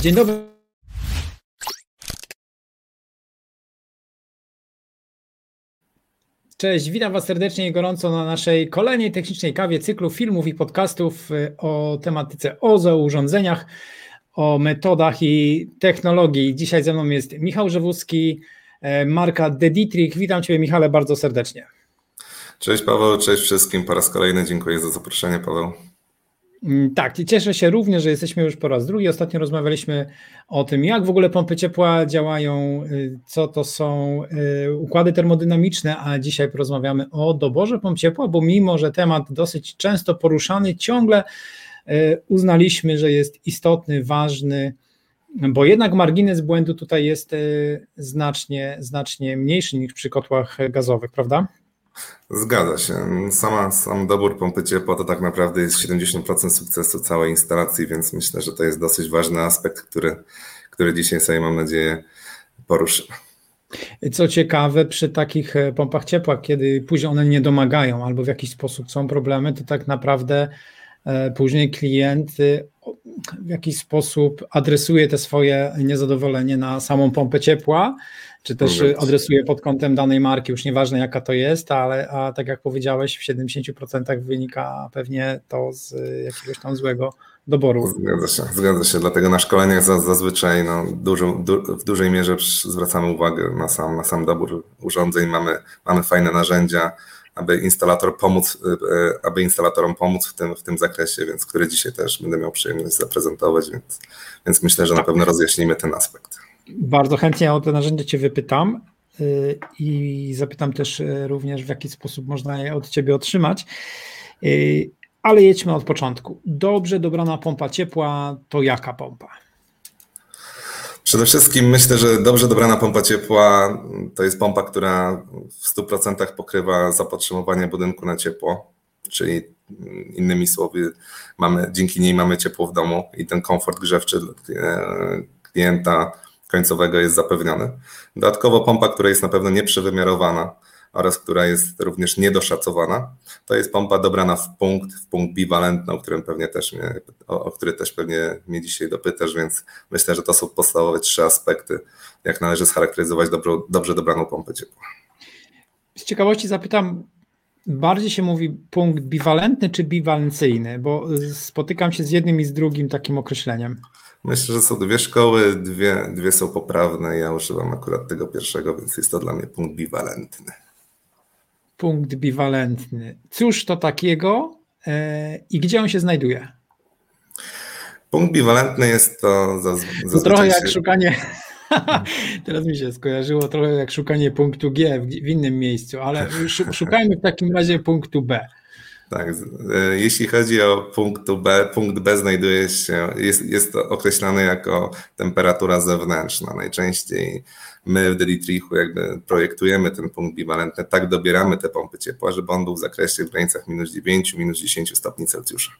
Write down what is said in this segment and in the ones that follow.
Dzień dobry. Cześć, witam Was serdecznie i gorąco na naszej kolejnej technicznej kawie cyklu filmów i podcastów y, o tematyce OZO, o urządzeniach, o metodach i technologii. Dzisiaj ze mną jest Michał Żewuski, e, marka The Dietrich. Witam Cię Michale bardzo serdecznie. Cześć Paweł, cześć wszystkim po raz kolejny. Dziękuję za zaproszenie Paweł. Mm, tak, cieszę się również, że jesteśmy już po raz drugi. Ostatnio rozmawialiśmy o tym, jak w ogóle pompy ciepła działają, y, co to są y, układy termodynamiczne, a dzisiaj porozmawiamy o doborze pomp ciepła, bo mimo, że temat dosyć często poruszany, ciągle y, uznaliśmy, że jest istotny, ważny, bo jednak margines błędu tutaj jest znacznie, znacznie mniejszy niż przy kotłach gazowych, prawda? Zgadza się. Sama, sam dobór pompy ciepła to tak naprawdę jest 70% sukcesu całej instalacji, więc myślę, że to jest dosyć ważny aspekt, który, który dzisiaj sobie mam nadzieję poruszymy. Co ciekawe, przy takich e, pompach ciepła, kiedy później one nie domagają albo w jakiś sposób są problemy, to tak naprawdę e, później klient w jakiś sposób adresuje te swoje niezadowolenie na samą pompę ciepła, czy też adresuje pod kątem danej marki, już nieważne jaka to jest, ale a tak jak powiedziałeś, w 70% wynika pewnie to z jakiegoś tam złego doboru. Zgadza się, zgadza się. Dlatego na szkoleniach zazwyczaj no, dużo, du, w dużej mierze zwracamy uwagę na sam, na sam dobór urządzeń. Mamy, mamy fajne narzędzia, aby instalator pomóc, e, aby instalatorom pomóc w tym, w tym zakresie, więc który dzisiaj też będę miał przyjemność zaprezentować, więc, więc myślę, że na pewno rozjaśnimy ten aspekt. Bardzo chętnie o te narzędzia Cię wypytam y, i zapytam też y, również, w jaki sposób można je od Ciebie otrzymać. Y, ale jedźmy od początku. Dobrze dobrana pompa ciepła to jaka pompa? Przede wszystkim myślę, że dobrze dobrana pompa ciepła to jest pompa, która w 100% pokrywa zapotrzebowanie budynku na ciepło, czyli innymi słowy, mamy, dzięki niej mamy ciepło w domu i ten komfort grzewczy klienta końcowego jest zapewniony. Dodatkowo pompa, która jest na pewno nieprzewymiarowana oraz która jest również niedoszacowana, to jest pompa dobrana w punkt, w punkt biwalentny, o którym pewnie też mnie, o, o który też pewnie mnie dzisiaj dopytasz, więc myślę, że to są podstawowe trzy aspekty, jak należy scharakteryzować dobrze, dobrze dobraną pompę ciepła. Z ciekawości zapytam, bardziej się mówi punkt biwalentny czy biwalencyjny, bo spotykam się z jednym i z drugim takim określeniem. Myślę, że są dwie szkoły, dwie, dwie są poprawne. Ja używam akurat tego pierwszego, więc jest to dla mnie punkt biwalentny. Punkt biwalentny. Cóż to takiego e, i gdzie on się znajduje? Punkt biwalentny jest to zazwyczaj. To trochę jak się... szukanie. Teraz mi się skojarzyło trochę jak szukanie punktu G w, innym miejscu, ale szukajmy w takim razie punktu B. Tak, e, jeśli chodzi o punkt B, punkt B znajduje się, jest, jest to określany jako temperatura zewnętrzna. Najczęściej my w Delitrichu jakby projektujemy ten punkt biwalentny, tak dobieramy te pompy ciepła, żeby on był w zakresie w granicach minus 9, minus 10 stopni Celsjusza.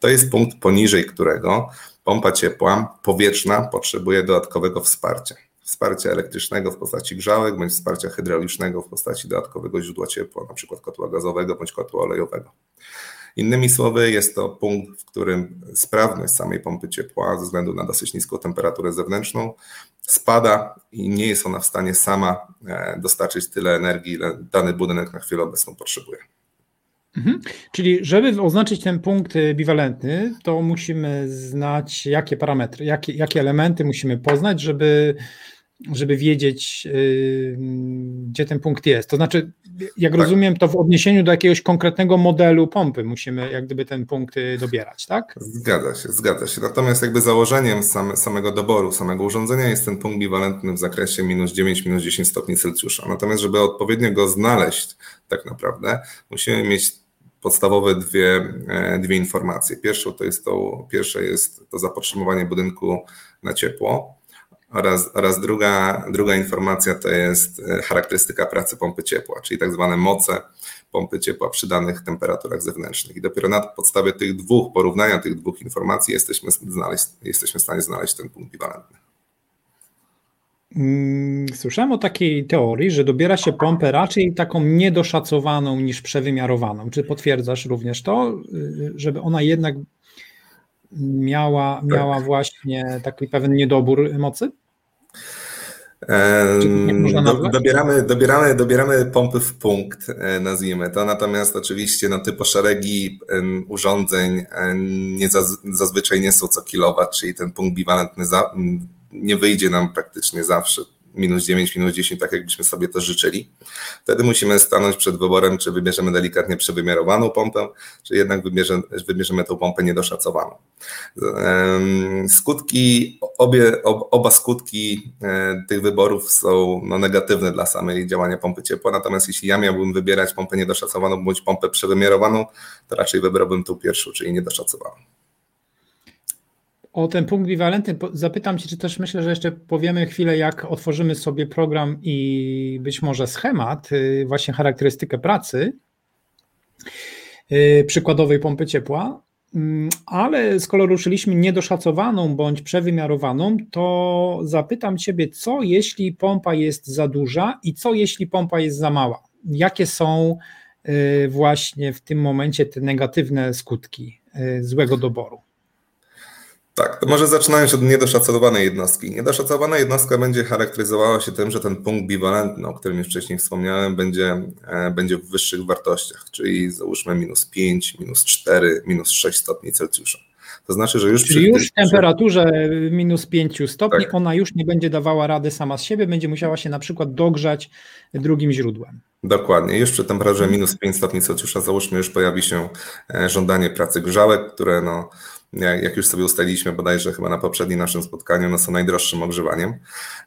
To jest punkt poniżej którego pompa ciepła powietrzna potrzebuje dodatkowego wsparcia wsparcia elektrycznego w postaci grzałek, bądź wsparcia hydraulicznego w postaci dodatkowego źródła ciepła, przykład kotła gazowego bądź kotła olejowego. Innymi słowy, jest to punkt, w którym sprawność samej pompy ciepła ze względu na dosyć niską temperaturę zewnętrzną spada i nie jest ona w stanie sama e, dostarczyć tyle energii, ile dany budynek na chwilę obecną potrzebuje. Mhm. Czyli, żeby oznaczyć ten punkt biwalentny, to musimy znać, jakie parametry, jakie, jakie elementy musimy poznać, żeby żeby wiedzieć, yy, gdzie ten punkt jest. To znaczy, jak tak. rozumiem, to w odniesieniu do jakiegoś konkretnego modelu pompy musimy jak gdyby ten punkt y, dobierać, tak? Zgadza się, zgadza się. Natomiast jakby założeniem same, samego doboru, samego urządzenia jest ten punkt biwalentny w zakresie minus 9, minus 10 stopni Celsjusza. Natomiast żeby odpowiednio go znaleźć tak naprawdę, musimy mieć podstawowe dwie, e, dwie informacje. Pierwszą to jest to, pierwsze jest to zapotrzebowanie budynku na ciepło, oraz, oraz druga, druga informacja to jest e, charakterystyka pracy pompy ciepła, czyli tak zwane moce pompy ciepła przy danych temperaturach zewnętrznych. I dopiero na podstawie tych dwóch, porównania tych dwóch informacji jesteśmy, znaleźć, jesteśmy w stanie znaleźć ten punkt biwalentny. Mm, słyszałem o takiej teorii, że dobiera się pompę raczej taką niedoszacowaną niż przewymiarowaną. Czy potwierdzasz również to, y, żeby ona jednak miała, miała tak. właśnie taki pewien niedobór mocy? Do, dobieramy, dobieramy, dobieramy pompy w punkt, e, nazwijmy to, natomiast oczywiście no, typo szeregi urządzeń nie zazwyczaj nie są co kilowat, czyli ten punkt biwalentny za, nie wyjdzie nam praktycznie zawsze minus 9, minus 10, tak jakbyśmy sobie to życzyli. Wtedy musimy stanąć przed wyborem, czy wybierzemy delikatnie przewymiarowaną pompę, czy jednak wybierzemy, tą pompę niedoszacowaną. Skutki, obie, oba skutki e, tych wyborów są no, negatywne dla samej działania pompy ciepła, natomiast jeśli ja miałbym wybierać pompę niedoszacowaną bądź pompę przewymiarowaną, to raczej wybrałbym tą pierwszą, czyli niedoszacowaną. O ten punkt biwalentny zapytam Cię, czy też myślę, że jeszcze powiemy chwilę, jak otworzymy sobie program i być może schemat, y, właśnie charakterystykę pracy y, przykładowej pompy ciepła, mm, ale skoro ruszyliśmy niedoszacowaną bądź przewymiarowaną, to zapytam Ciebie, co jeśli pompa jest za duża i co jeśli pompa jest za mała? Jakie są y, właśnie w tym momencie te negatywne skutki złego doboru? Tak, to może zaczynając od niedoszacowanej jednostki. Niedoszacowana jednostka będzie charakteryzowała się tym, że ten punkt biwalentny, o którym już wcześniej wspomniałem, będzie, e, będzie w wyższych wartościach, czyli załóżmy minus 5, minus 4, minus 6 stopni Celsjusza. To znaczy, że już Czyli już w temperaturze minus 5 stopni tak. ona już nie będzie dawała rady sama z siebie, będzie musiała się na przykład dogrzać drugim źródłem. Dokładnie. Już przy temperaturze minus 5 stopni Celsjusza załóżmy już pojawi się e, żądanie pracy grzałek, które no, jak już sobie ustaliliśmy bodajże chyba na poprzednim naszym spotkaniu, no są najdroższym ogrzewaniem.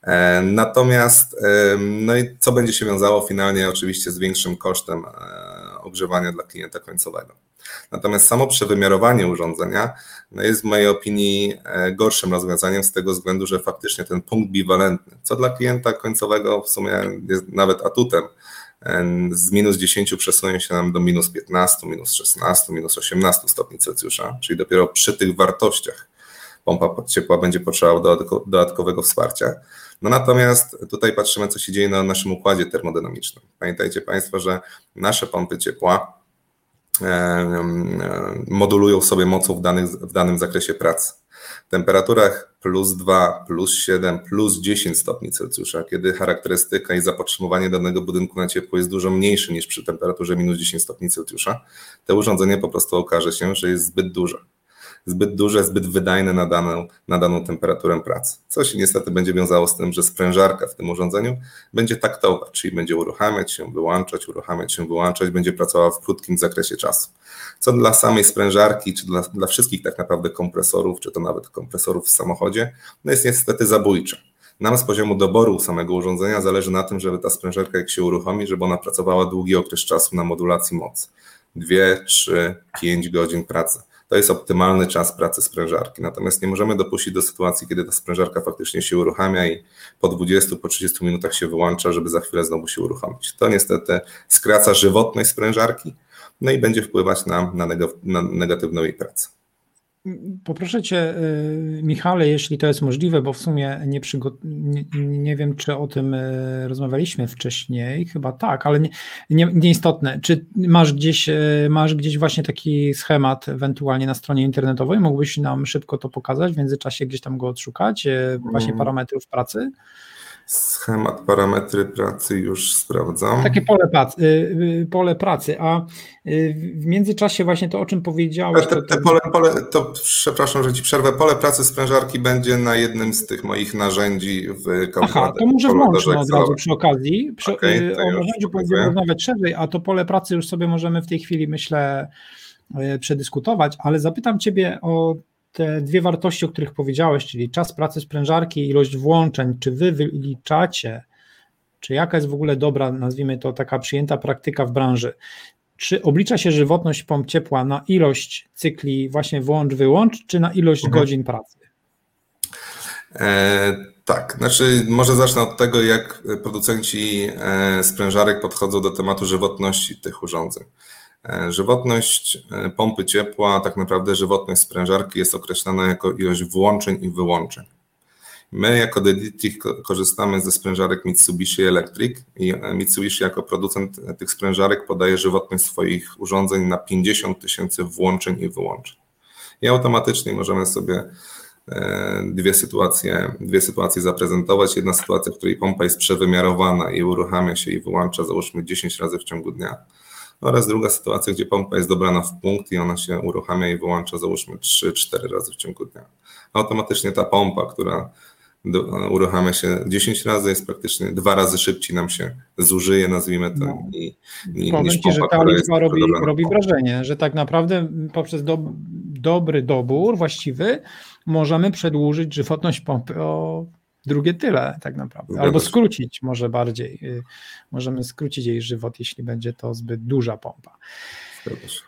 E, natomiast no i co będzie się wiązało finalnie oczywiście z większym kosztem e, ogrzewania dla klienta końcowego. Natomiast samo przewymiarowanie urządzenia no jest w mojej opinii e, gorszym rozwiązaniem z tego względu, że faktycznie ten punkt biwalentny, co dla klienta końcowego w sumie jest nawet atutem, z minus 10 przesunie się nam do minus 15, minus 16, minus 18 stopni Celsjusza, czyli dopiero przy tych wartościach pompa ciepła będzie potrzebować dodatkowego wsparcia. No natomiast tutaj patrzymy, co się dzieje na naszym układzie termodynamicznym. Pamiętajcie Państwo, że nasze pompy ciepła modulują sobie mocą w, danych, w danym zakresie pracy temperaturach plus 2, plus 7, plus 10 stopni Celsjusza, kiedy charakterystyka i zapotrzebowanie danego budynku na ciepło jest dużo mniejsze niż przy temperaturze minus 10 stopni Celsjusza, to urządzenie po prostu okaże się, że jest zbyt duże zbyt duże, zbyt wydajne na daną, na daną temperaturę pracy. Co się niestety będzie wiązało z tym, że sprężarka w tym urządzeniu będzie taktowa, czyli będzie uruchamiać się, wyłączać, uruchamiać się, wyłączać, będzie pracowała w krótkim zakresie czasu. Co dla samej sprężarki, czy dla, dla wszystkich tak naprawdę kompresorów, czy to nawet kompresorów w samochodzie, no jest niestety zabójcze. Nam z poziomu doboru samego urządzenia zależy na tym, żeby ta sprężarka jak się uruchomi, żeby ona pracowała długi okres czasu na modulacji mocy. Dwie, trzy, pięć godzin pracy to jest optymalny czas pracy sprężarki. Natomiast nie możemy dopuścić do sytuacji, kiedy ta sprężarka faktycznie się uruchamia i po 20, po 30 minutach się wyłącza, żeby za chwilę znowu się uruchomić. To niestety skraca żywotność sprężarki, no i będzie wpływać na, na negatywną jej pracę. Poproszę Cię, y, Michale, jeśli to jest możliwe, bo w sumie nie, nie, nie, wiem, czy o tym y, rozmawialiśmy wcześniej, chyba tak, ale nie, nie, nieistotne. Czy masz gdzieś, y, masz gdzieś właśnie taki schemat ewentualnie na stronie internetowej? Mógłbyś nam szybko to pokazać, w międzyczasie gdzieś tam go odszukać, właśnie mm. parametrów pracy? Schemat, parametry pracy już sprawdzam. Takie pole pracy, y, y, pole pracy, a y, w międzyczasie właśnie to, o czym powiedziałeś. Te, te pole, pole, to przepraszam, że ci przerwę. Pole pracy sprężarki będzie na jednym z tych moich narzędzi w kalkulatorze. Aha, to może włączmy od razu przy okazji. Przy, okay, o narzędziu będziemy rozmawiać szerzej, a to pole pracy już sobie możemy w tej chwili, myślę, przedyskutować, ale zapytam Ciebie o te dwie wartości, o których powiedziałeś, czyli czas pracy sprężarki i ilość włączeń, czy wy wyliczacie, czy jaka jest w ogóle dobra, nazwijmy to taka przyjęta praktyka w branży, czy oblicza się żywotność pomp ciepła na ilość cykli właśnie włącz, wyłącz, czy na ilość mhm. godzin pracy? E, tak, znaczy może zacznę od tego, jak producenci e, sprężarek podchodzą do tematu żywotności tych urządzeń. E, żywotność e, pompy ciepła, tak naprawdę żywotność sprężarki jest określana jako ilość włączeń i wyłączeń. My jako Deditech korzystamy ze sprężarek Mitsubishi Electric i e, Mitsubishi jako producent tych sprężarek podaje żywotność swoich urządzeń na 50 tysięcy włączeń i wyłączeń. i automatycznie możemy sobie dwie sytuacje, dwie sytuacje zaprezentować. Jedna sytuacja, w której pompa jest przewymiarowana i uruchamia się i wyłącza załóżmy 10 razy w ciągu dnia oraz druga sytuacja, gdzie pompa jest dobrana w punkt i ona się uruchamia i wyłącza załóżmy 3-4 razy w ciągu dnia. Automatycznie ta pompa, która do, uruchamia się 10 razy, jest praktycznie dwa razy szybciej nam się zużyje, nazwijmy to. No. I, i, Powiem Ci, że ta liczba robi, robi wrażenie, że tak naprawdę poprzez do, dobry dobór właściwy możemy przedłużyć żywotność pompy o drugie tyle tak naprawdę. Albo skrócić może bardziej. Y, możemy skrócić jej żywot, jeśli będzie to zbyt duża pompa.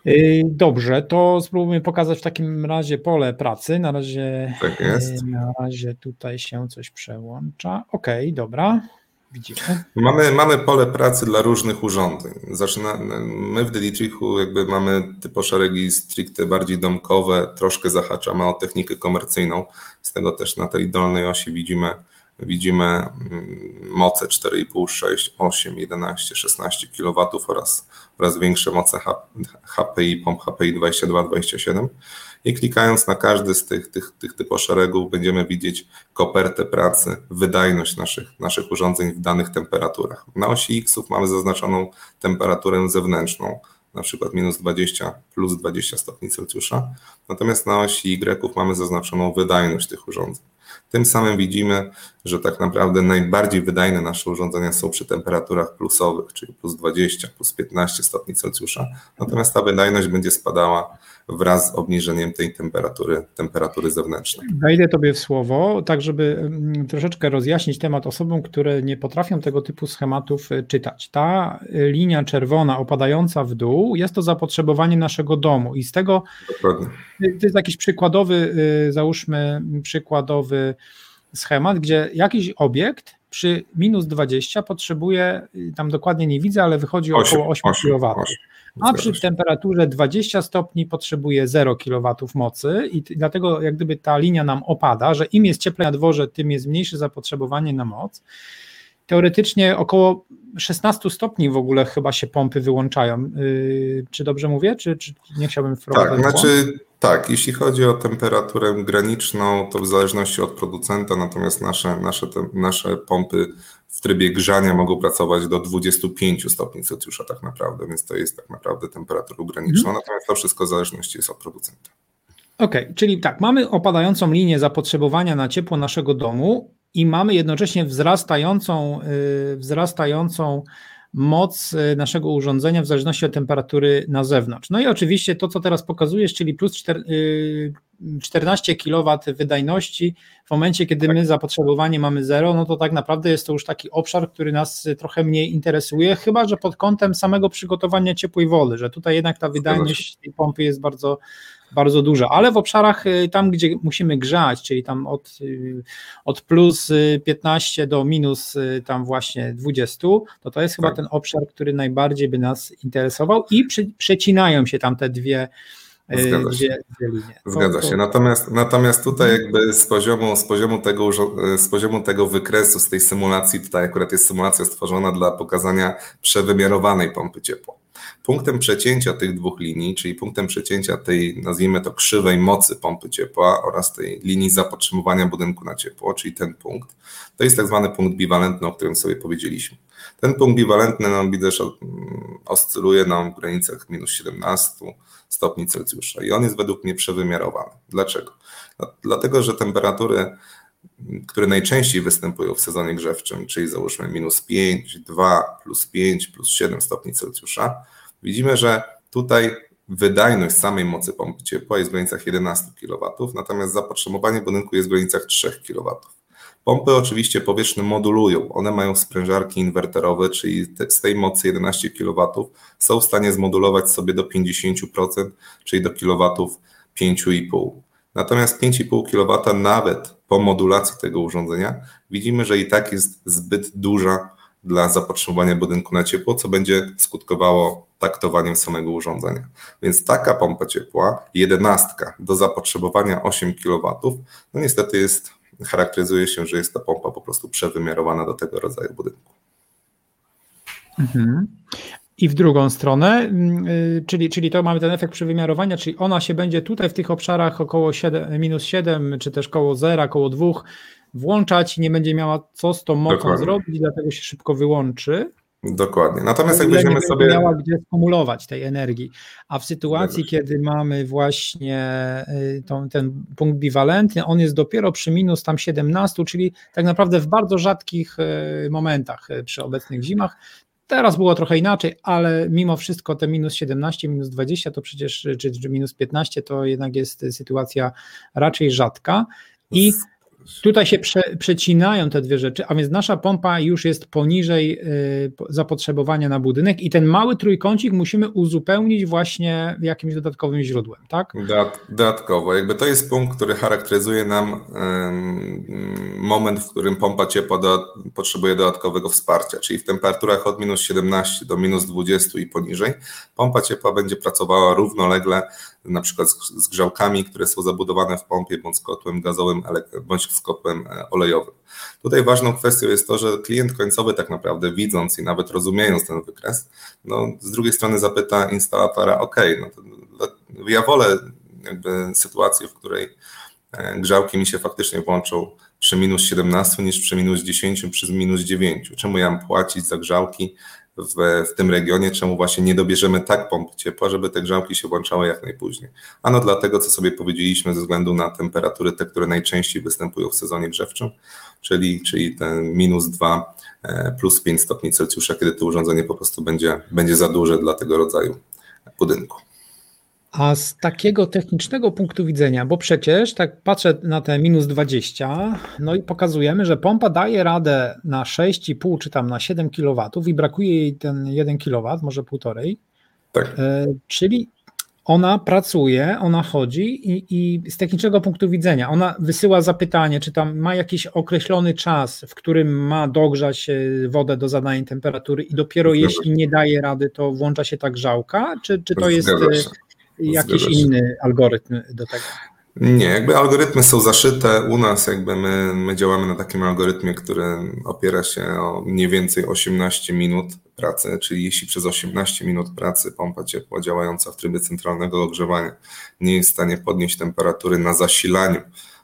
Y, dobrze, to spróbujmy pokazać w takim razie pole pracy. Na razie, tak jest. Y, na razie tutaj się coś przełącza. OK, dobra. Widzimy. Mamy, mamy pole pracy dla różnych urządzeń. Zaczyna, my w Delitrichu jakby mamy typo szeregi stricte bardziej domkowe, troszkę zahaczamy o technikę komercyjną. Z tego też na tej dolnej osi widzimy widzimy mm, moce 4,5, 6, 8, 11, 16 kW oraz, oraz większe moce HPI, pomp HPI 22, 27 i klikając na każdy z tych, tych, tych typów szeregów będziemy widzieć kopertę pracy, wydajność naszych, naszych urządzeń w danych temperaturach. Na osi X mamy zaznaczoną temperaturę zewnętrzną, na przykład minus 20 plus 20 stopni Celsjusza, natomiast na osi Y mamy zaznaczoną wydajność tych urządzeń. Tym samym widzimy, że tak naprawdę najbardziej wydajne nasze urządzenia są przy temperaturach plusowych, czyli plus 20, plus 15 stopni Celsjusza, natomiast ta wydajność będzie spadała wraz z obniżeniem tej temperatury, temperatury zewnętrznej. Wejdę Tobie w słowo, tak żeby mm, troszeczkę rozjaśnić temat osobom, które nie potrafią tego typu schematów y, czytać. Ta y, linia czerwona opadająca w dół jest to zapotrzebowanie naszego domu i z tego Dokładnie. Y, to jest jakiś przykładowy, załóżmy przykładowy schemat, gdzie jakiś obiekt przy minus 20 potrzebuje, tam dokładnie nie widzę, ale wychodzi 8, około 8, 8 kW. 8 a przy temperaturze 20 stopni potrzebuje 0 kW mocy i dlatego jak gdyby ta linia nam opada, że im jest cieplej na dworze, tym jest mniejsze zapotrzebowanie na moc. Teoretycznie około 16 stopni w ogóle chyba się pompy wyłączają. Yy, czy dobrze mówię, czy, czy nie chciałbym wprowadzić? Tak, znaczy tak, jeśli chodzi o temperaturę graniczną, to w zależności od producenta, natomiast nasze, nasze, te, nasze pompy w trybie grzania mogą pracować do 25 stopni Celsjusza tak naprawdę, więc to jest tak naprawdę temperaturą graniczną, mhm. natomiast to wszystko w zależności jest od producenta. Okej, okay, czyli tak, mamy opadającą linię zapotrzebowania na ciepło naszego domu i mamy jednocześnie wzrastającą, yy, wzrastającą moc y, naszego urządzenia w zależności od temperatury na zewnątrz. No i oczywiście to, co teraz pokazujesz, czyli plus 14 kW wydajności, w momencie, kiedy my zapotrzebowanie mamy zero, no to tak naprawdę jest to już taki obszar, który nas trochę mniej interesuje, chyba że pod kątem samego przygotowania ciepłej wody, że tutaj jednak ta wydajność tej pompy jest bardzo bardzo duża, ale w obszarach y, tam, gdzie musimy grzać, czyli tam od, y, od plus 15 do minus tam właśnie 20, to to jest chyba tak. ten obszar, który najbardziej by nas interesował i przy, przecinają się tam te dwie Zgadza się. Zgadza się. Natomiast, natomiast tutaj mhm. jakby z poziomu, z, poziomu tego, z poziomu tego wykresu, z tej symulacji, tutaj akurat jest symulacja stworzona dla pokazania przewymiarowanej pompy ciepła. Punktem przecięcia tych dwóch linii, czyli punktem przecięcia tej, nazwijmy to, krzywej mocy pompy ciepła oraz tej linii zapotrzebowania budynku na ciepło, czyli ten punkt, to jest tak zwany punkt biwalentny, o którym sobie powiedzieliśmy. Ten punkt biwalentny nam widać oscyluje nam w granicach minus 17, stopni Celsjusza i on jest według mnie przewymiarowany. Dlaczego? Dlatego, że temperatury, które najczęściej występują w sezonie grzewczym, czyli załóżmy minus 5, 2, plus 5, plus 7 stopni Celsjusza, widzimy, że tutaj wydajność samej mocy pompy ciepła jest w granicach 11 kW, natomiast zapotrzebowanie budynku jest w granicach 3 kW. Pompy oczywiście powietrzne modulują. One mają sprężarki inwerterowe, czyli te, z tej mocy 11 kW są w stanie zmodulować sobie do 50%, czyli do kilowatów 5,5. Natomiast 5,5 kW nawet po modulacji tego urządzenia widzimy, że i tak jest zbyt duża dla zapotrzebowania budynku na ciepło, co będzie skutkowało taktowaniem samego urządzenia. Więc taka pompa ciepła, jedenastka do zapotrzebowania 8 kW, no niestety jest charakteryzuje się, że jest ta pompa po prostu przewymiarowana do tego rodzaju budynku. Mhm. I w drugą stronę, yy, czyli, czyli to mamy ten efekt przewymiarowania, czyli ona się będzie tutaj w tych obszarach około 7, minus 7, czy też koło 0, koło 2 włączać, nie będzie miała co z tą mocą Dokładnie. zrobić, dlatego się szybko wyłączy. Dokładnie. Natomiast jak weźmiemy sobie. Nie miała gdzie skumulować tej energii. A w sytuacji, kiedy mamy właśnie y, tą, ten punkt biwalentny, on jest dopiero przy minus tam 17, czyli tak naprawdę w bardzo rzadkich y, momentach y, przy obecnych zimach. Teraz było trochę inaczej, ale mimo wszystko te minus 17, minus 20 to przecież, czy, czy minus 15 to jednak jest sytuacja raczej rzadka. I Tutaj się prze, przecinają te dwie rzeczy, a więc nasza pompa już jest poniżej y, zapotrzebowania na budynek i ten mały trójkącik musimy uzupełnić właśnie jakimś dodatkowym źródłem, tak? Dodatkowo, jakby to jest punkt, który charakteryzuje nam moment, w którym pompa ciepła do, potrzebuje dodatkowego wsparcia, czyli w temperaturach od minus 17 do minus 20 i poniżej, pompa ciepła będzie pracowała równolegle na przykład z, grzałkami, które są zabudowane w pompie bądź z kotłem gazowym bądź z kotłem e, olejowym. Tutaj ważną kwestią jest to, że klient końcowy tak naprawdę widząc i nawet rozumiejąc ten wykres, no, z drugiej strony zapyta instalatora, ok, no to, ja wolę jakby sytuację, w której e, grzałki mi się faktycznie włączą przy minus 17 niż przy minus 10, przy minus 9. Czemu ja mam płacić za grzałki w, w tym regionie, czemu właśnie nie dobierzemy tak pomp ciepła, żeby te grzałki się włączały jak najpóźniej. Ano dlatego, co sobie powiedzieliśmy, ze względu na temperatury, te, które najczęściej występują w sezonie grzewczym, czyli, czyli ten minus 2 e, plus 5 stopni Celsjusza, kiedy to urządzenie po prostu będzie, będzie za duże dla tego rodzaju budynku. A z takiego technicznego punktu widzenia, bo przecież tak patrzę na te minus 20, no i pokazujemy, że pompa daje radę na 6,5 czy tam na 7 kW i brakuje jej ten 1 kW, może półtorej. Tak. E, czyli ona pracuje, ona chodzi i, i, z technicznego punktu widzenia ona wysyła zapytanie, czy tam ma jakiś określony czas, w którym ma dogrzać e, wodę do zadanej temperatury i dopiero Zgadza jeśli nie daje rady, to włącza się ta grzałka, czy, czy to jest jakiś inny algorytm do tego? Nie, jakby algorytmy są zaszyte. U nas jakby my, my działamy na takim algorytmie, który opiera się o mniej więcej 18 minut pracy, czyli jeśli przez 18 minut pracy pompa ciepła działająca w trybie centralnego ogrzewania nie jest w stanie podnieść temperatury na zasilaniu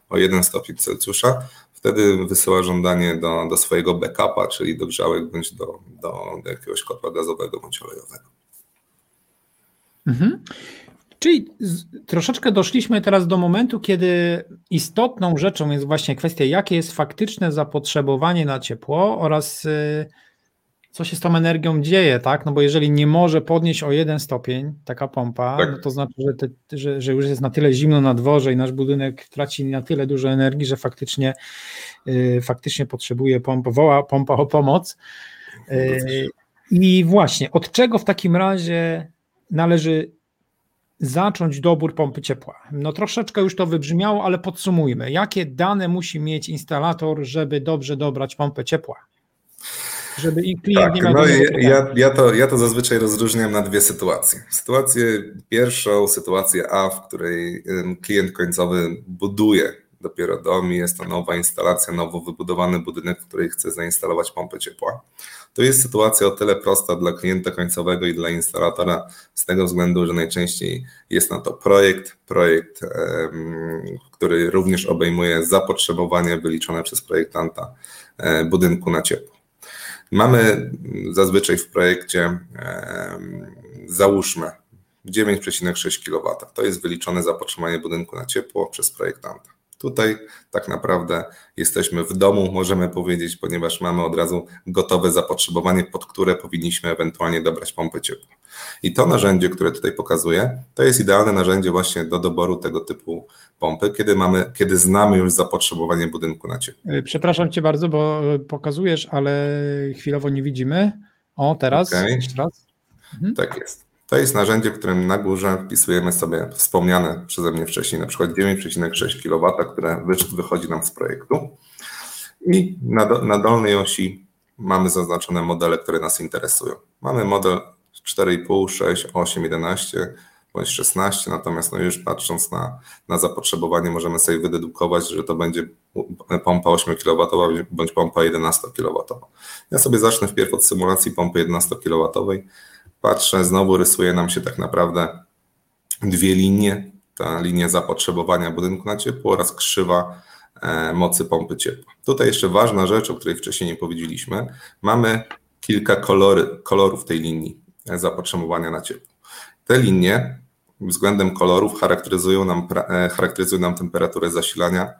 o 1 stopień Celsjusza, wtedy wysyła żądanie do, do swojego backupa, czyli do grzałek bądź do, do, do jakiegoś kotła gazowego bądź olejowego. Mhm. Czyli troszeczkę doszliśmy teraz do momentu, kiedy istotną rzeczą jest właśnie kwestia, jakie jest faktyczne zapotrzebowanie na ciepło oraz y, co się z tą energią dzieje, tak? No bo jeżeli nie może podnieść o jeden stopień taka pompa, tak. no to znaczy, że, te, że, że, już jest na tyle zimno na dworze i nasz budynek traci na tyle dużo energii, że faktycznie, yy, faktycznie potrzebuje pompa, woła pompa o pomoc. Yy, I właśnie, od czego w takim razie należy zacząć dobór pompy ciepła. No troszeczkę już to wybrzmiało, ale podsumujmy. Jakie dane musi mieć instalator, żeby dobrze dobrać pompę ciepła? Żeby i klient tak, nie miał no ja, ja, to, ja to zazwyczaj rozróżniam na dwie sytuacje. Sytuację pierwszą, sytuację A, w której klient końcowy buduje dopiero dom i jest to nowa instalacja, nowo wybudowany budynek, w której chce zainstalować pompę ciepła. To jest sytuacja o tyle prosta dla klienta końcowego i dla instalatora z tego względu, że najczęściej jest na to projekt, projekt, który również obejmuje zapotrzebowanie wyliczone przez projektanta e, budynku na ciepło. Mamy zazwyczaj w projekcie, załóżmy, 9,6 kW. To jest wyliczone zapotrzebowanie budynku na ciepło przez projektanta. Tutaj tak naprawdę jesteśmy w domu, możemy powiedzieć, ponieważ mamy od razu gotowe zapotrzebowanie, pod które powinniśmy ewentualnie dobrać pompę ciepła. I to narzędzie, które tutaj pokazuję, to jest idealne narzędzie właśnie do doboru tego typu pompy, kiedy, mamy, kiedy znamy już zapotrzebowanie budynku na ciepło. E, przepraszam Cię bardzo, bo pokazujesz, ale chwilowo nie widzimy. O, teraz okay. jeszcze raz. Mhm. Tak jest. To jest narzędzie, w którym na górze wpisujemy sobie wspomniane przeze mnie wcześniej, na przykład 9,6 kW, które wychodzi nam z projektu. I na, do, na dolnej osi mamy zaznaczone modele, które nas interesują. Mamy model 4,5, 6, 8, 11 bądź 16, natomiast no już patrząc na, na zapotrzebowanie możemy sobie wydedukować, że to będzie pompa 8 kW bądź pompa 11 kW. Ja sobie zacznę wpierw od symulacji pompy 11 kW patrzę, znowu rysuje nam się tak naprawdę dwie linie. Ta linia zapotrzebowania budynku na ciepło oraz krzywa e, mocy pompy ciepła. Tutaj jeszcze ważna rzecz, o której wcześniej nie powiedzieliśmy. Mamy kilka kolory, kolorów tej linii e, zapotrzebowania na ciepło. Te linie względem kolorów charakteryzują nam, charakteryzują nam temperaturę zasilania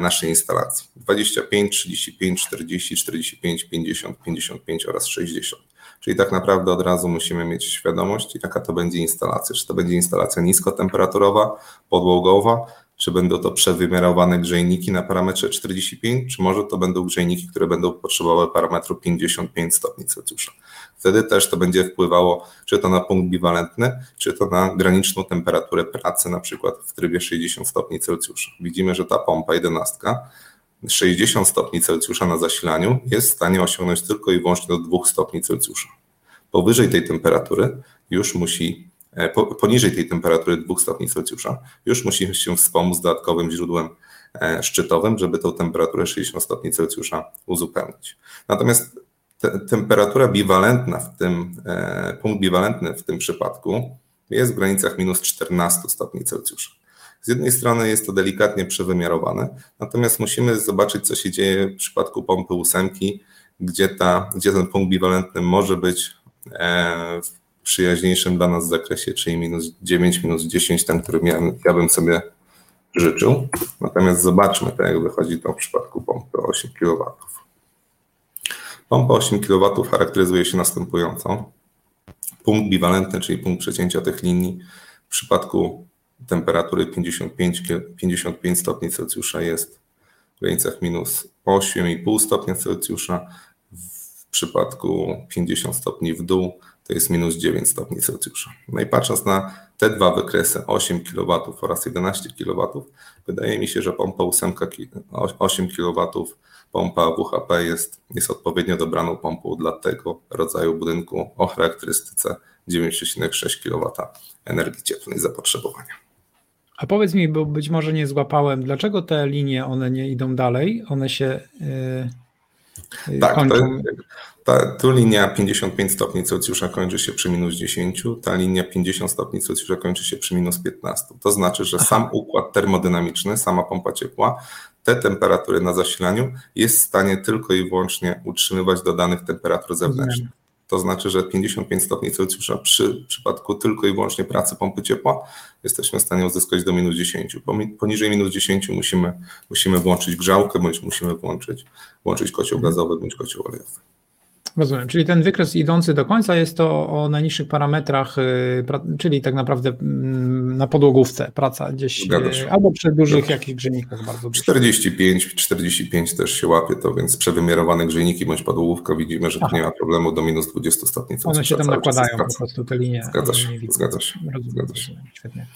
naszej instalacji. 25, 35, 40, 45, 50, 55 oraz 60. Czyli tak naprawdę od razu musimy mieć świadomość, jaka to będzie instalacja. Czy to będzie instalacja niskotemperaturowa, podłogowa, czy będą to przewymiarowane grzejniki na parametrze 45, czy może to będą grzejniki, które będą potrzebowały parametru 55 stopni Celsjusza. Wtedy też to będzie wpływało czy to na punkt biwalentny, czy to na graniczną temperaturę pracy, na przykład w trybie 60 stopni Celsjusza. Widzimy, że ta pompa 11 60 stopni Celsjusza na zasilaniu jest w stanie osiągnąć tylko i wyłącznie do 2 stopni Celsjusza. Powyżej tej temperatury już musi, e, poniżej tej temperatury 2 stopni Celsjusza, już musi się wspomóc dodatkowym źródłem e, szczytowym, żeby tą temperaturę 60 stopni Celsjusza uzupełnić. Natomiast te, temperatura biwalentna w tym, e, punkt biwalentny w tym przypadku jest w granicach minus 14 stopni Celsjusza. Z jednej strony jest to delikatnie przewymiarowane, natomiast musimy zobaczyć, co się dzieje w przypadku pompy ósemki, gdzie, ta, gdzie ten punkt biwalentny może być e, w przyjaźniejszym dla nas zakresie, czyli minus 9, minus 10, ten, który miałem, ja bym sobie życzył. Natomiast zobaczmy, tak jak wychodzi to w przypadku pompy 8 kW. Pompa 8 kW charakteryzuje się następująco. Punkt biwalentny, czyli punkt przecięcia tych linii w przypadku temperatury 55, 55 stopni Celsjusza jest w granicach minus 8,5 stopnia Celsjusza. W przypadku 50 stopni w dół to jest minus 9 stopni Celsjusza. No i patrząc na te dwa wykresy 8 kW oraz 11 kW, wydaje mi się, że pompa 8, 8 kW, pompa WHP jest, jest odpowiednio dobraną pompą dla tego rodzaju budynku o charakterystyce 9,6 kW energii cieplnej zapotrzebowania. A powiedz mi, bo być może nie złapałem, dlaczego te linie one nie idą dalej? One się yy, tak, kończą. Ta, tu linia 55 stopni Celsjusza kończy się przy minus 10, ta linia 50 stopni Celsjusza kończy się przy minus 15. To znaczy, że Aha. sam układ termodynamiczny, sama pompa ciepła, te temperatury na zasilaniu jest w stanie tylko i wyłącznie utrzymywać do danych temperatur zewnętrznych. To znaczy, że 55 stopni Celsjusza przy przypadku tylko i wyłącznie pracy pompy ciepła jesteśmy w stanie uzyskać do minus 10. Poniżej minus 10 musimy, musimy włączyć grzałkę, bądź musimy włączyć, włączyć kocioł gazowy bądź kocioł olejowy. Rozumiem, czyli ten wykres idący do końca jest to o najniższych parametrach, y, czyli tak naprawdę mm, na podłogówce praca gdzieś, y, albo przy dużych jakichś grzejnikach bardzo 45, 45 też się łapie to, więc przewymiarowane grzejniki bądź podłogówka widzimy, że tu nie ma problemu do minus 20 stopni. One się tam nakładają po prostu te linie. Zgadza się, zgadza się. Zgadza się. Świetnie.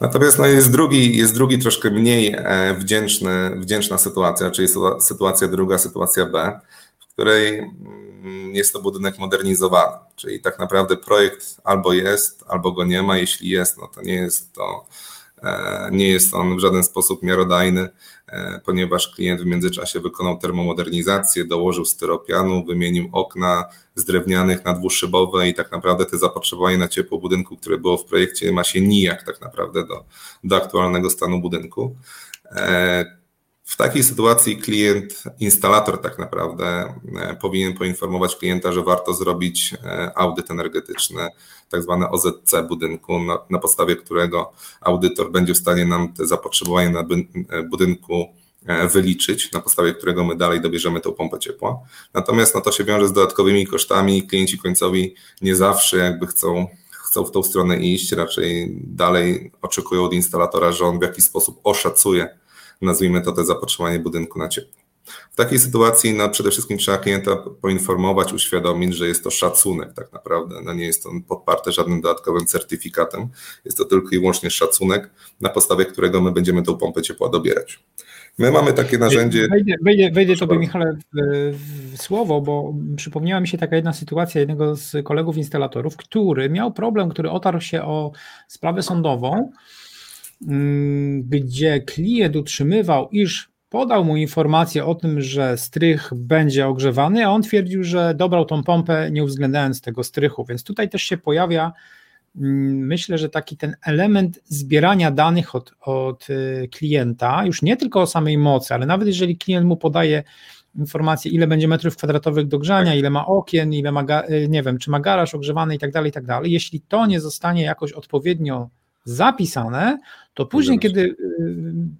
Natomiast no jest, drugi, jest drugi troszkę mniej e, wdzięczny, wdzięczna sytuacja, czyli sytuacja druga, sytuacja B, w której Mm, jest to budynek modernizowany, czyli tak naprawdę projekt albo jest, albo go nie ma. Jeśli jest, no to nie jest to e, nie jest on w żaden sposób miarodajny, e, ponieważ klient w międzyczasie wykonał termomodernizację, dołożył styropianu, wymienił okna z drewnianych na dwuszybowe i tak naprawdę te zapotrzebowanie na ciepło budynku, które było w projekcie, ma się nijak tak naprawdę do, do aktualnego stanu budynku. W takiej sytuacji klient, instalator tak naprawdę e, powinien poinformować klienta, że warto zrobić e, audyt energetyczny, tak zwany OZC budynku, na, na podstawie którego audytor będzie w stanie nam te zapotrzebowanie na e, budynku wyliczyć, na podstawie którego my dalej dobierzemy tą pompę ciepła. Natomiast no, to się wiąże z dodatkowymi kosztami. Klienci końcowi nie zawsze jakby chcą chcą w tą stronę iść, raczej dalej oczekują od instalatora, że on w jakiś sposób oszacuje nazwijmy to te zapotrzebowanie budynku na ciepło. W takiej sytuacji no, przede wszystkim trzeba klienta poinformować, uświadomić, że jest to szacunek tak naprawdę. No, nie jest to podparte żadnym dodatkowym certyfikatem. Jest to tylko i wyłącznie szacunek, na podstawie którego my będziemy tą pompę ciepła dobierać. My mamy takie narzędzie. Wejdę, wejdę, wejdę tobie, Michale, w, słowo, bo przypomniała mi się taka jedna sytuacja jednego z kolegów instalatorów, który miał problem, który otarł się o sprawę sądową, gdzie klient utrzymywał, iż podał mu informację o tym, że strych będzie ogrzewany, a on twierdził, że dobrał tą pompę, nie uwzględniając tego strychu. Więc tutaj też się pojawia, mm, myślę, że taki ten element zbierania danych od, od y, klienta, już nie tylko o samej mocy, ale nawet jeżeli klient mu podaje informację, ile będzie metrów kwadratowych do grzania, tak. ile ma okien, ile ma, y, nie wiem, czy ma garaż ogrzewany i tak dalej, i tak dalej. Jeśli to nie zostanie jakoś odpowiednio zapisane, to później, kiedy y,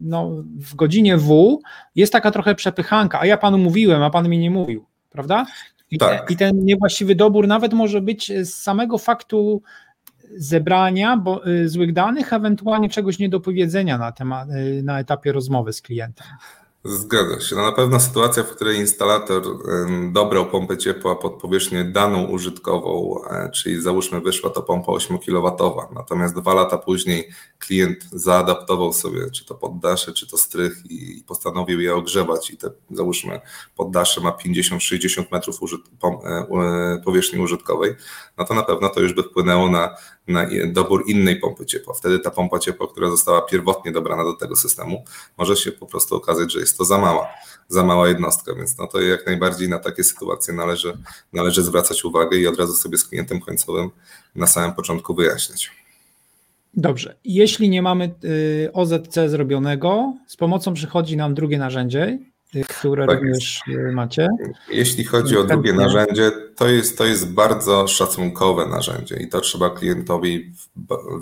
no, w godzinie W jest taka trochę przepychanka, a ja panu mówiłem, a pan mi nie mówił, prawda? I, tak. I ten niewłaściwy dobór nawet może być z samego faktu zebrania bo, y, złych danych, ewentualnie czegoś niedopowiedzenia na, temat, na etapie rozmowy z klientem. Zgadza się. No na pewno sytuacja, w której instalator dobrał pompę ciepła pod powierzchnię daną użytkową, e, czyli załóżmy wyszła to pompa 8 kW, natomiast dwa lata później klient zaadaptował sobie czy to poddasze, czy to strych i postanowił je ogrzewać i te załóżmy poddasze ma 50-60 metrów e, e, powierzchni użytkowej, no to na pewno to już by wpłynęło na na dobór innej pompy ciepła. Wtedy ta pompa ciepła, która została pierwotnie dobrana do tego systemu, może się po prostu okazać, że jest to za mała, za mała jednostka, więc no to jak najbardziej na takie sytuacje należy, należy zwracać uwagę i od razu sobie z klientem końcowym na samym początku wyjaśniać. Dobrze. Jeśli nie mamy y, OZC zrobionego, z pomocą przychodzi nam drugie narzędzie, które tak również jest. macie. Jeśli chodzi o drugie narzędzie, to jest, to jest bardzo szacunkowe narzędzie i to trzeba klientowi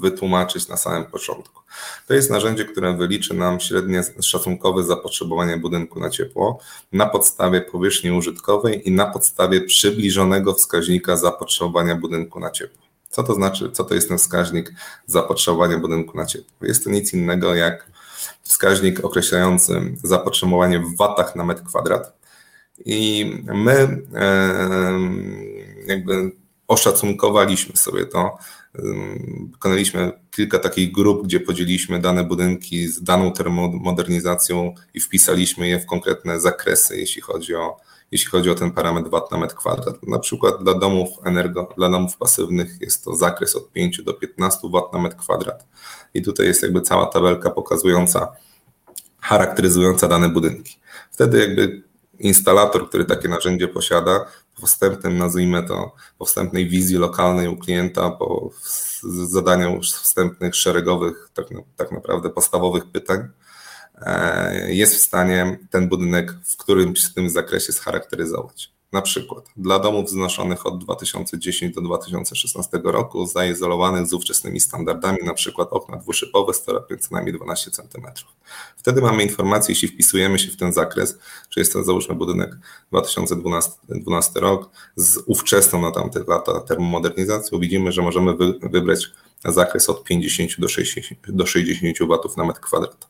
wytłumaczyć na samym początku. To jest narzędzie, które wyliczy nam średnie szacunkowe zapotrzebowanie budynku na ciepło na podstawie powierzchni użytkowej i na podstawie przybliżonego wskaźnika zapotrzebowania budynku na ciepło. Co to znaczy, co to jest ten wskaźnik zapotrzebowania budynku na ciepło? Jest to nic innego jak wskaźnik określający zapotrzebowanie w watach na metr kwadrat. I my jakby oszacunkowaliśmy sobie to. Wykonaliśmy kilka takich grup, gdzie podzieliliśmy dane budynki z daną termomodernizacją i wpisaliśmy je w konkretne zakresy, jeśli chodzi o, jeśli chodzi o ten parametr watt na metr kwadrat. Na przykład dla domów energo, dla domów pasywnych jest to zakres od 5 do 15 watt na metr kwadrat. I tutaj jest jakby cała tabelka pokazująca, charakteryzująca dane budynki. Wtedy jakby instalator, który takie narzędzie posiada, po wstępnym, nazwijmy to, po wstępnej wizji lokalnej u klienta, po zadaniu wstępnych, szeregowych, tak, tak naprawdę podstawowych pytań, e, jest w stanie ten budynek w którymś z tym zakresie scharakteryzować. Na przykład dla domów wznoszonych od 2010 do 2016 roku, zaizolowanych z ówczesnymi standardami, na przykład okna dwuszybowe z najmniej 12 cm. Wtedy mamy informację, jeśli wpisujemy się w ten zakres, czy jest to załóżmy budynek 2012 12 rok z ówczesną na tamte lata termomodernizacją, widzimy, że możemy wy, wybrać zakres od 50 do 60, do 60 W na metr kwadrat.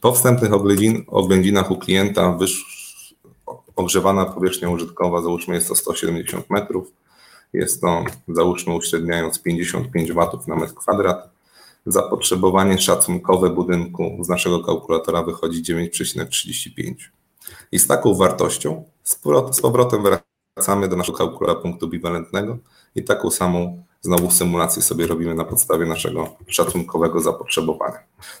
Po wstępnych oględzinach u klienta wyszło ogrzewana powierzchnia użytkowa, załóżmy jest to 170 metrów, jest to, załóżmy uśredniając 55 W na metr kwadrat. Zapotrzebowanie szacunkowe budynku z naszego kalkulatora wychodzi 9,35. I z taką wartością z powrotem wracamy do naszego kalkulatora punktu biwalentnego i taką samą znowu symulację sobie robimy na podstawie naszego szacunkowego zapotrzebowania.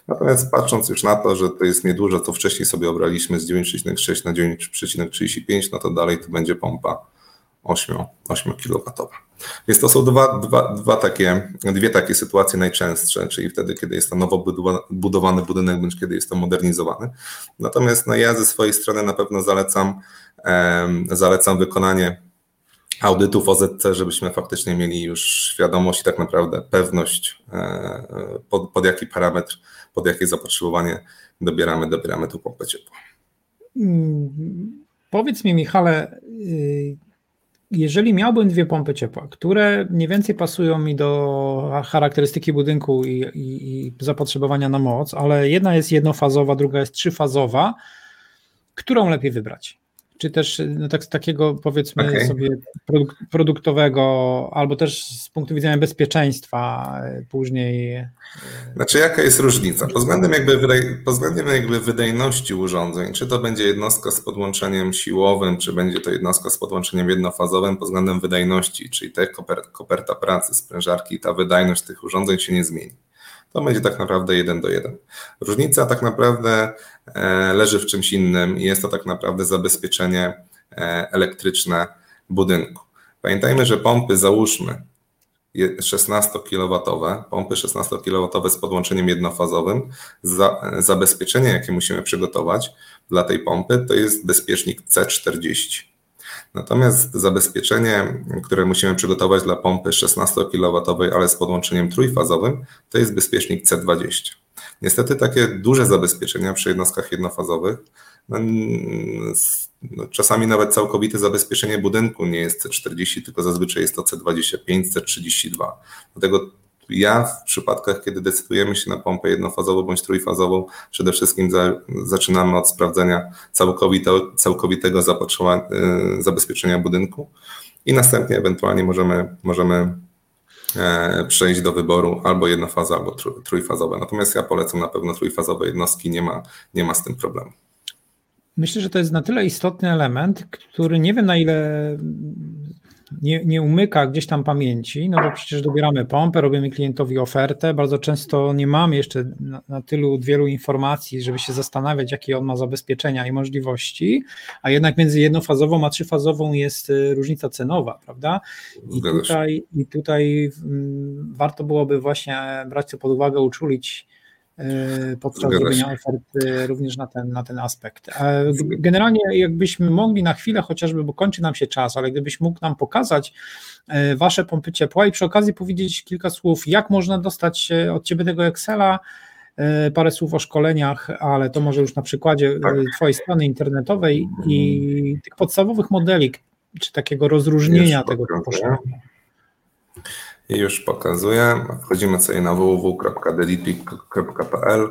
Natomiast patrząc już na to, że to jest niedużo, co wcześniej sobie obraliśmy z 9,6 na 9,35, no to dalej to będzie pompa 8, 8 kW. Więc to są dwa, dwa, dwa takie, dwie takie sytuacje najczęstsze, czyli wtedy, kiedy jest to nowo budowany budynek, bądź kiedy jest to modernizowany. Natomiast no, ja ze swojej strony na pewno zalecam, zalecam wykonanie audytów OZC, żebyśmy faktycznie mieli już świadomość i tak naprawdę pewność, e, pod, pod jaki parametr, pod jakie zapotrzebowanie dobieramy, dobieramy tu pompę ciepła. Hmm, powiedz mi, Michale, y, jeżeli miałbym dwie pompy ciepła, które mniej więcej pasują mi do charakterystyki budynku i, i, i zapotrzebowania na moc, ale jedna jest jednofazowa, druga jest trzyfazowa, którą lepiej wybrać? Czy też no tak, z takiego powiedzmy okay. sobie produk produktowego, albo też z punktu widzenia bezpieczeństwa e, później. E, znaczy jaka jest różnica? Pod względem jakby, pod względem jakby wydajności urządzeń, czy to będzie jednostka z podłączeniem siłowym, czy będzie to jednostka z podłączeniem jednofazowym, pod względem wydajności, czyli te koper koperta pracy, sprężarki, ta wydajność tych urządzeń się nie zmieni. To będzie tak naprawdę 1 do 1. Różnica tak naprawdę e, leży w czymś innym i jest to tak naprawdę zabezpieczenie e, elektryczne budynku. Pamiętajmy, że pompy załóżmy 16 kW, pompy 16 kW z podłączeniem jednofazowym, za, zabezpieczenie jakie musimy przygotować dla tej pompy to jest bezpiecznik C40. Natomiast zabezpieczenie, które musimy przygotować dla pompy 16 kW, ale z podłączeniem trójfazowym, to jest bezpiecznik C20. Niestety takie duże zabezpieczenia przy jednostkach jednofazowych, no, no, czasami nawet całkowite zabezpieczenie budynku nie jest C40, tylko zazwyczaj jest to C25, C32. Dlatego ja w przypadkach, kiedy decydujemy się na pompę jednofazową bądź trójfazową, przede wszystkim za, zaczynamy od sprawdzenia całkowitego, całkowitego y, zabezpieczenia budynku i następnie ewentualnie możemy, możemy e, przejść do wyboru albo jednofaza, albo trójfazowe. Natomiast ja polecam na pewno trójfazowe jednostki, nie ma, nie ma z tym problemu. Myślę, że to jest na tyle istotny element, który nie wiem na ile nie, nie umyka gdzieś tam pamięci, no bo przecież dobieramy pompę, robimy klientowi ofertę. Bardzo często nie mamy jeszcze na, na tylu wielu informacji, żeby się zastanawiać, jakie on ma zabezpieczenia i możliwości, a jednak między jednofazową a trzyfazową jest y, różnica cenowa, prawda? I tutaj, i tutaj mm, warto byłoby właśnie brać to pod uwagę, uczulić Y, podczas robienia oferty również na ten, na ten aspekt. Generalnie jakbyśmy mogli na chwilę chociażby, bo kończy nam się czas, ale gdybyś mógł nam pokazać y, wasze pompy ciepła i przy okazji powiedzieć kilka słów, jak można dostać od ciebie tego Excela, parę słów o szkoleniach, ale to może już na przykładzie tak. twojej strony internetowej i tych podstawowych modeli, czy takiego rozróżnienia tego typu szkolenia. Już pokazuję. Wchodzimy sobie na www.delitpick.pl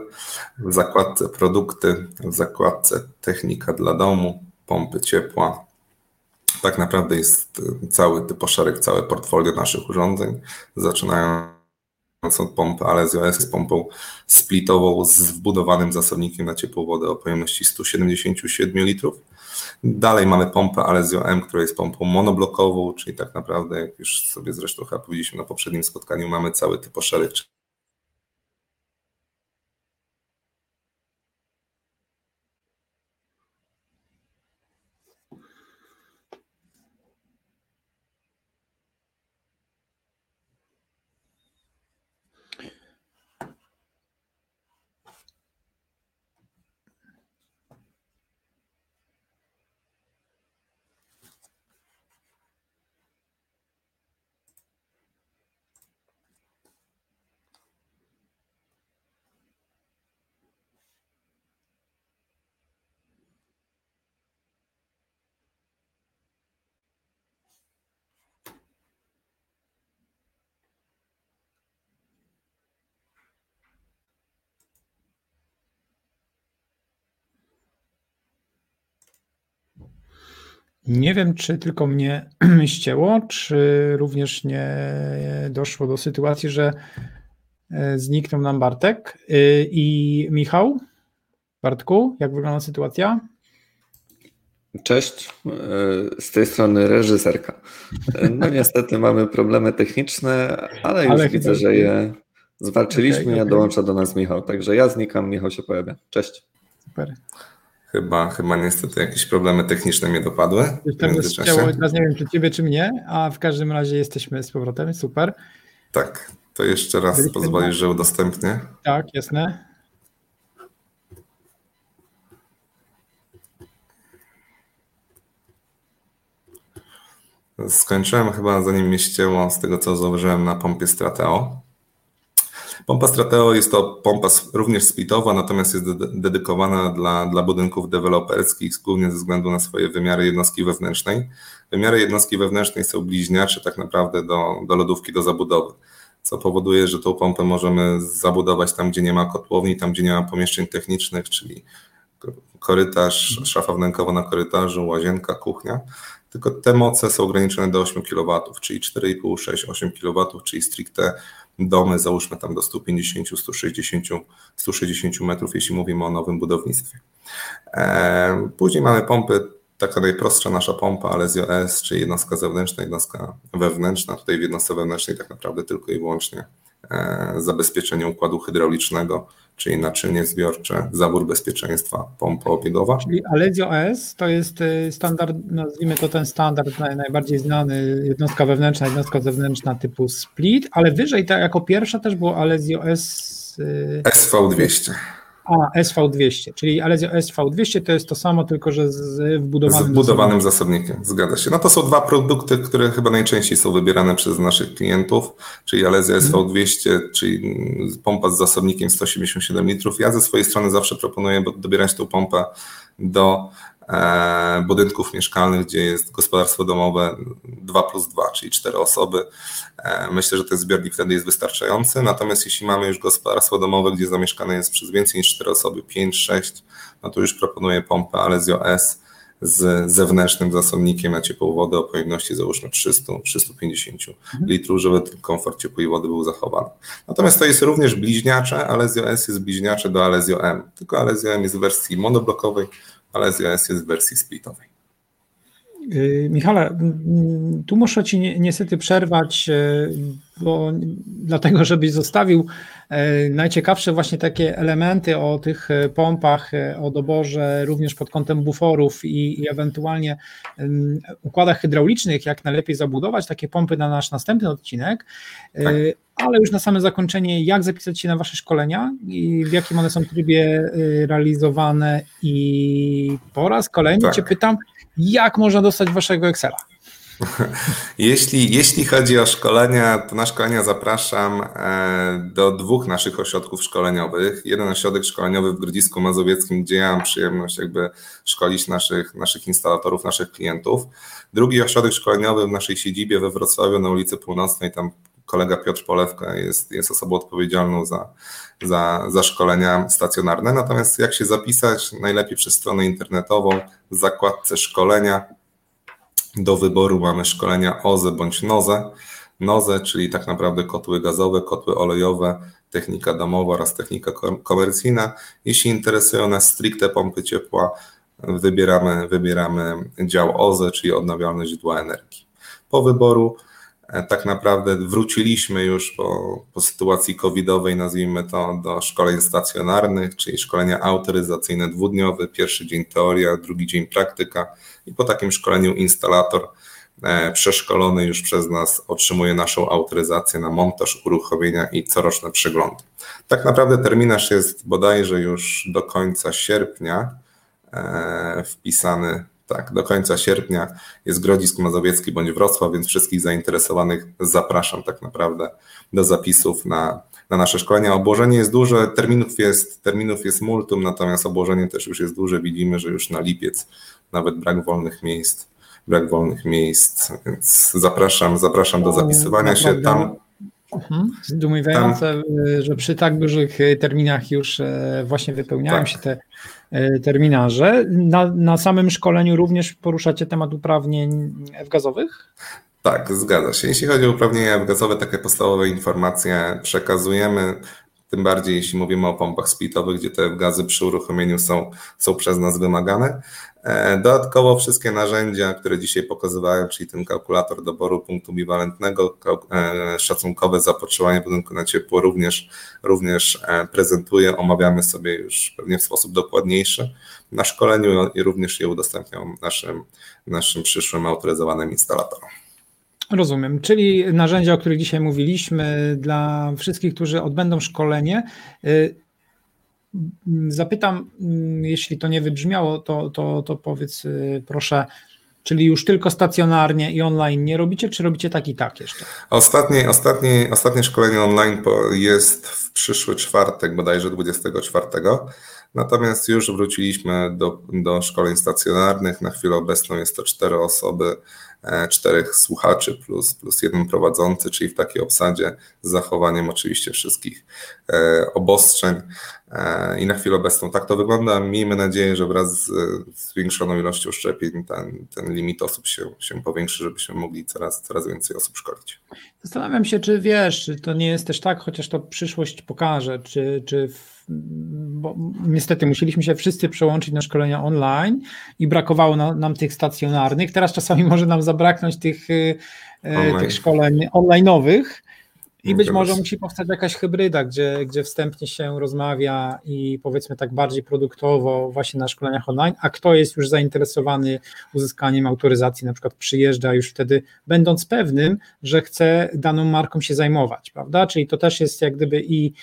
w zakładce produkty, w zakładce technika dla domu, pompy ciepła. Tak naprawdę jest cały typoszereg, całe portfolio naszych urządzeń. Zaczynając od pompy Alesio S z pompą splitową z wbudowanym zasobnikiem na ciepłą wodę o pojemności 177 litrów Dalej mamy pompę Alesio M, która jest pompą monoblokową, czyli tak naprawdę, jak już sobie zresztą chyba powiedzieliśmy na poprzednim spotkaniu, mamy cały typ Nie wiem, czy tylko mnie ścięło, czy również nie doszło do sytuacji, że e, zniknął nam Bartek e, i Michał. Bartku, jak wygląda sytuacja? Cześć, e, z tej strony reżyserka. No niestety mamy problemy techniczne, ale już ale widzę, że je zwalczyliśmy. Okay, okay. Ja dołącza do nas Michał, także ja znikam, Michał się pojawia. Cześć. Super. Chyba, chyba niestety jakieś problemy techniczne mnie dopadły. teraz nie wiem, czy ciebie, czy mnie, a w każdym razie jesteśmy z powrotem, super. Tak, to jeszcze raz Byliśmy pozwolisz, że udostępnię. Tak, jasne. Skończyłem chyba, zanim mnie ścięło, z tego co zauważyłem na pompie Strateo. Pompa Strateo jest to pompa również splitowa, natomiast jest dedykowana dla, dla budynków deweloperskich, głównie ze względu na swoje wymiary jednostki wewnętrznej. Wymiary jednostki wewnętrznej są bliźniacze tak naprawdę do, do lodówki do zabudowy, co powoduje, że tą pompę możemy zabudować tam, gdzie nie ma kotłowni, tam, gdzie nie ma pomieszczeń technicznych, czyli korytarz, szafa wnękowa na korytarzu, łazienka, kuchnia tylko te moce są ograniczone do 8 kW, czyli 4,5, 6, 8 kW, czyli stricte domy, załóżmy tam do 150, 160, 160 metrów, jeśli mówimy o nowym budownictwie. Później mamy pompy, taka najprostsza nasza pompa Alesio S, czyli jednostka zewnętrzna, jednostka wewnętrzna. Tutaj w jednostce wewnętrznej tak naprawdę tylko i wyłącznie zabezpieczenie układu hydraulicznego, czyli naczynie zbiorcze, zabór bezpieczeństwa, pompa obiegowa. Czyli Alezio S to jest standard, nazwijmy to ten standard najbardziej znany, jednostka wewnętrzna, jednostka zewnętrzna typu split, ale wyżej tak jako pierwsza też było Alezio S SV200. A, SV200, czyli Alezio SV200 to jest to samo, tylko że z wbudowanym, z wbudowanym zasobnikiem. Zgadza się. No to są dwa produkty, które chyba najczęściej są wybierane przez naszych klientów, czyli Alezio SV200, hmm. czyli pompa z zasobnikiem 187 litrów. Ja ze swojej strony zawsze proponuję dobierać tą pompę do budynków mieszkalnych, gdzie jest gospodarstwo domowe 2 plus 2, czyli 4 osoby. E, myślę, że ten zbiornik wtedy jest wystarczający. Natomiast jeśli mamy już gospodarstwo domowe, gdzie zamieszkane jest przez więcej niż 4 osoby, 5-6, no to już proponuję pompę Alesio S z zewnętrznym zasobnikiem na ciepłą wodę o pojemności załóżmy 300-350 mhm. litrów, żeby ten komfort ciepłej wody był zachowany. Natomiast to jest również bliźniacze, Alesio S jest bliźniacze do Alesio M, tylko Alesio M jest w wersji monoblokowej, ale ZOS jest w wersji splitowej. Y, Michale, tu muszę Ci niestety przerwać, y, bo dlatego, żebyś zostawił y, najciekawsze właśnie takie elementy o tych pompach, o doborze również pod kątem buforów i, i ewentualnie układach hydraulicznych, jak najlepiej zabudować takie pompy na nasz następny odcinek. Tak. Ale już na same zakończenie, jak zapisać się na Wasze szkolenia i w jakim one są trybie realizowane i po raz kolejny tak. Cię pytam, jak można dostać waszego Excela? Jeśli, jeśli chodzi o szkolenia, to na szkolenia zapraszam e, do dwóch naszych ośrodków szkoleniowych. Jeden ośrodek szkoleniowy w Grodzisku Mazowieckim, gdzie ja mam przyjemność jakby szkolić naszych, naszych instalatorów, naszych klientów. Drugi ośrodek szkoleniowy w naszej siedzibie we Wrocławiu na ulicy Północnej, tam kolega Piotr Polewka jest, jest osobą odpowiedzialną za, za, za szkolenia stacjonarne. Natomiast jak się zapisać? Najlepiej przez stronę internetową w zakładce szkolenia. Do wyboru mamy szkolenia OZE bądź NOZE. NOZE, czyli tak naprawdę kotły gazowe, kotły olejowe, technika domowa oraz technika komercyjna. Jeśli interesują nas stricte pompy ciepła, wybieramy, wybieramy dział OZE, czyli odnawialne źródła energii. Po wyboru tak naprawdę wróciliśmy już po, po sytuacji covidowej, nazwijmy to, do szkoleń stacjonarnych, czyli szkolenia autoryzacyjne dwudniowe, pierwszy dzień teoria, drugi dzień praktyka i po takim szkoleniu instalator e, przeszkolony już przez nas otrzymuje naszą autoryzację na montaż, uruchomienia i coroczne przeglądy. Tak naprawdę terminarz jest bodajże już do końca sierpnia e, wpisany tak, do końca sierpnia jest Grodzisk Mazowiecki bądź Wrocław, więc wszystkich zainteresowanych zapraszam tak naprawdę do zapisów na, na nasze szkolenia. Obłożenie jest duże, terminów jest, terminów jest multum, natomiast obłożenie też już jest duże. Widzimy, że już na lipiec nawet brak wolnych miejsc, brak wolnych miejsc, więc zapraszam, zapraszam do zapisywania się tam. Mhm. Zdumiewające, że przy tak dużych terminach już e, właśnie wypełniają tak. się te terminarze. Na, na samym szkoleniu również poruszacie temat uprawnień F-gazowych? Tak, zgadza się. Jeśli chodzi o uprawnienia F-gazowe, takie podstawowe informacje przekazujemy tym bardziej jeśli mówimy o pompach splitowych, gdzie te gazy przy uruchomieniu są, są przez nas wymagane. E, dodatkowo wszystkie narzędzia, które dzisiaj pokazywałem, czyli ten kalkulator doboru punktu biwalentnego, e, szacunkowe zapotrzebowanie budynku na ciepło również, również e, prezentuję, omawiamy sobie już pewnie w sposób dokładniejszy na szkoleniu i również je udostępniam naszym, naszym przyszłym autoryzowanym instalatorom. Rozumiem, czyli narzędzia, o których dzisiaj mówiliśmy, dla wszystkich, którzy odbędą szkolenie. Y, zapytam, mm, jeśli to nie wybrzmiało, to, to, to powiedz y, proszę, czyli już tylko stacjonarnie i online nie robicie, czy robicie tak i tak jeszcze? Ostatnie, ostatnie, ostatnie szkolenie online jest w przyszły czwartek, bodajże 24. Natomiast już wróciliśmy do, do szkoleń stacjonarnych. Na chwilę obecną jest to cztery osoby czterech słuchaczy plus, plus jeden prowadzący, czyli w takiej obsadzie z zachowaniem oczywiście wszystkich e, obostrzeń e, i na chwilę obecną tak to wygląda. Miejmy nadzieję, że wraz z zwiększoną ilością szczepień ten, ten limit osób się, się powiększy, żebyśmy mogli coraz, coraz więcej osób szkolić. Zastanawiam się, czy wiesz, czy to nie jest też tak, chociaż to przyszłość pokaże, czy, czy w bo niestety musieliśmy się wszyscy przełączyć na szkolenia online i brakowało nam, nam tych stacjonarnych. Teraz czasami może nam zabraknąć tych, y, y, tych szkoleń online'owych. I być może musi powstać jakaś hybryda, gdzie, gdzie wstępnie się rozmawia i powiedzmy tak bardziej produktowo właśnie na szkoleniach online, a kto jest już zainteresowany uzyskaniem autoryzacji, na przykład przyjeżdża już wtedy, będąc pewnym, że chce daną marką się zajmować, prawda? Czyli to też jest jak gdyby i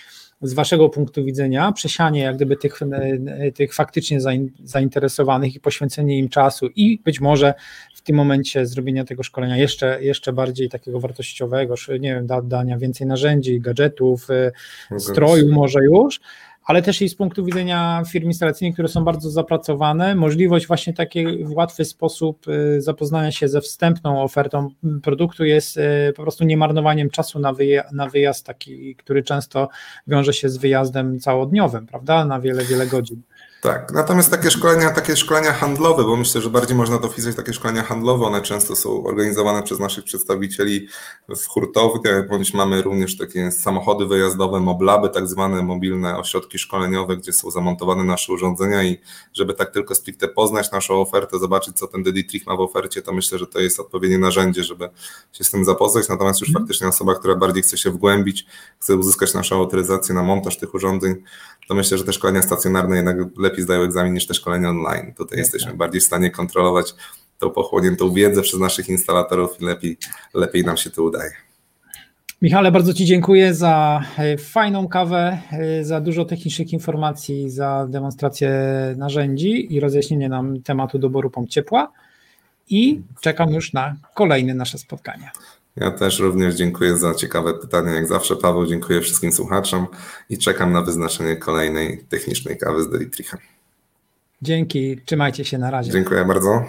z Waszego punktu widzenia przesianie jak gdyby tych, e, tych faktycznie zainteresowanych i poświęcenie im czasu i być może w tym momencie zrobienia tego szkolenia jeszcze, jeszcze bardziej takiego wartościowego, nie wiem, dania więcej narzędzi, gadżetów, e, stroju może już, ale też i z punktu widzenia firm instalacyjnych, które są bardzo zapracowane, możliwość właśnie taki w łatwy sposób y, zapoznania się ze wstępną ofertą produktu jest y, po prostu niemarnowaniem czasu na, wyjazd, na wyjazd taki, który często wiąże się z wyjazdem całodniowym, prawda, na wiele, wiele godzin. Tak, natomiast takie szkolenia, takie szkolenia handlowe, bo myślę, że bardziej można to wpisać takie szkolenia handlowe, one często są organizowane przez naszych przedstawicieli w hurtowniach, bądź mamy również takie samochody wyjazdowe, moblaby, tak zwane mobilne ośrodki szkoleniowe, gdzie są zamontowane nasze urządzenia i żeby tak tylko stricte poznać naszą ofertę, zobaczyć co ten Deditrich ma w ofercie, to myślę, że to jest odpowiednie narzędzie, żeby się z tym zapoznać, natomiast już mm. faktycznie osoba, która bardziej chce się wgłębić, chce uzyskać naszą autoryzację na montaż tych urządzeń, to myślę, że te szkolenia stacjonarne jednak lepiej zdają egzamin niż te szkolenia online. Tutaj jesteśmy bardziej w stanie kontrolować tą pochłoniętą wiedzę przez naszych instalatorów i lepiej, lepiej nam się to udaje. Michale, bardzo Ci dziękuję za e, fajną kawę, e, za dużo technicznych informacji, za demonstrację narzędzi i rozjaśnienie nam tematu doboru pomp ciepła. I czekam już na kolejne nasze spotkania. Ja też również dziękuję za ciekawe pytania. Jak zawsze, Paweł, dziękuję wszystkim słuchaczom i czekam na wyznaczenie kolejnej technicznej kawy z Delitricha. Dzięki, trzymajcie się na razie. Dziękuję bardzo.